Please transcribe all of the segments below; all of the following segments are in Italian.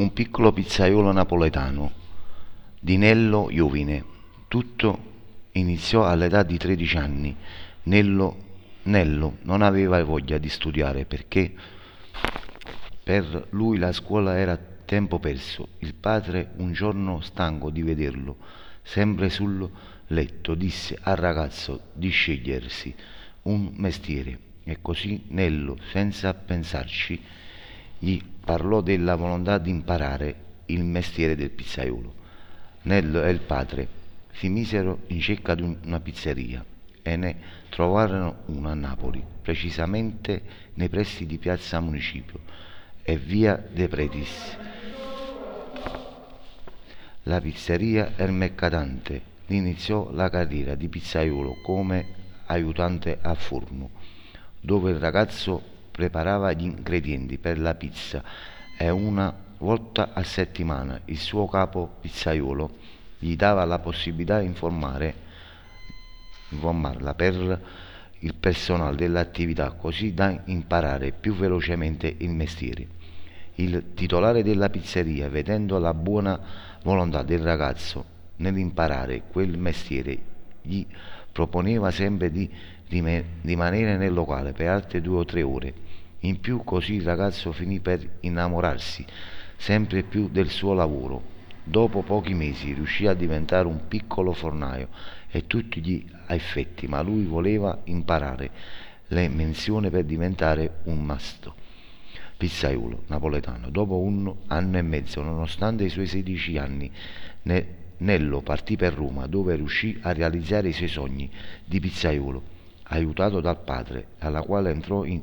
un piccolo pizzaiolo napoletano di Nello Iovine. Tutto iniziò all'età di 13 anni. Nello, Nello non aveva voglia di studiare perché per lui la scuola era tempo perso. Il padre, un giorno stanco di vederlo, sempre sul letto, disse al ragazzo di scegliersi un mestiere. E così Nello, senza pensarci, gli parlò della volontà di imparare il mestiere del pizzaiolo. Nello e il padre si misero in cerca di una pizzeria e ne trovarono una a Napoli, precisamente nei pressi di Piazza Municipio e via De Pretis. La pizzeria El Mercatante iniziò la carriera di pizzaiolo come aiutante a forno, dove il ragazzo preparava gli ingredienti per la pizza. E una volta a settimana il suo capo pizzaiolo. Gli dava la possibilità di informarla per il personale dell'attività così da imparare più velocemente il mestiere. Il titolare della pizzeria, vedendo la buona volontà del ragazzo nell'imparare quel mestiere, gli proponeva sempre di rimanere nel locale per altre due o tre ore in più così il ragazzo finì per innamorarsi sempre più del suo lavoro. Dopo pochi mesi riuscì a diventare un piccolo fornaio e tutti gli effetti, ma lui voleva imparare le menzioni per diventare un masto pizzaiolo napoletano. Dopo un anno e mezzo, nonostante i suoi 16 anni, Nello partì per Roma, dove riuscì a realizzare i suoi sogni di pizzaiolo, aiutato dal padre, alla quale entrò in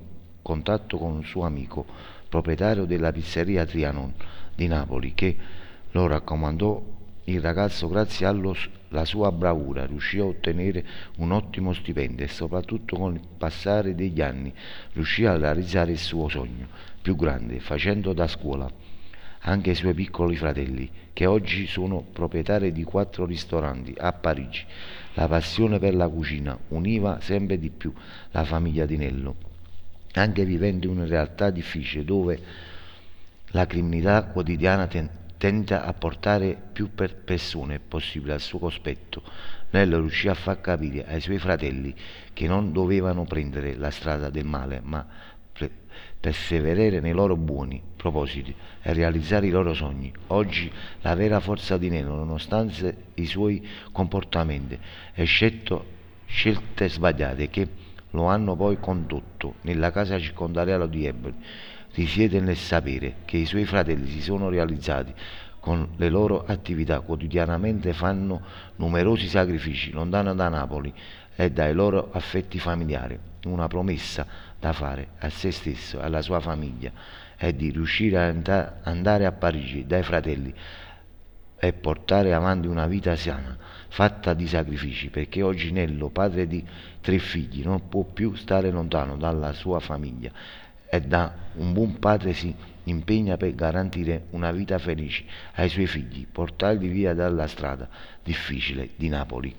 contatto con un suo amico, proprietario della pizzeria Trianon di Napoli, che lo raccomandò il ragazzo grazie alla sua bravura riuscì a ottenere un ottimo stipendio e soprattutto con il passare degli anni riuscì a realizzare il suo sogno più grande facendo da scuola anche ai suoi piccoli fratelli che oggi sono proprietari di quattro ristoranti a Parigi. La passione per la cucina univa sempre di più la famiglia di Nello anche vivendo in una realtà difficile dove la criminalità quotidiana tenta a portare più persone possibile al suo cospetto. Nello riuscì a far capire ai suoi fratelli che non dovevano prendere la strada del male, ma perseverare nei loro buoni propositi e realizzare i loro sogni. Oggi la vera forza di Nello, nonostante i suoi comportamenti, eccetto scelte sbagliate che lo hanno poi condotto nella casa circondariale di Eboli. Risiede nel sapere che i suoi fratelli si sono realizzati con le loro attività quotidianamente fanno numerosi sacrifici lontano da Napoli e dai loro affetti familiari. Una promessa da fare a se stesso e alla sua famiglia è di riuscire a andare a Parigi dai fratelli e portare avanti una vita sana, fatta di sacrifici, perché oggi Nello, padre di tre figli, non può più stare lontano dalla sua famiglia e da un buon padre si impegna per garantire una vita felice ai suoi figli, portarli via dalla strada difficile di Napoli.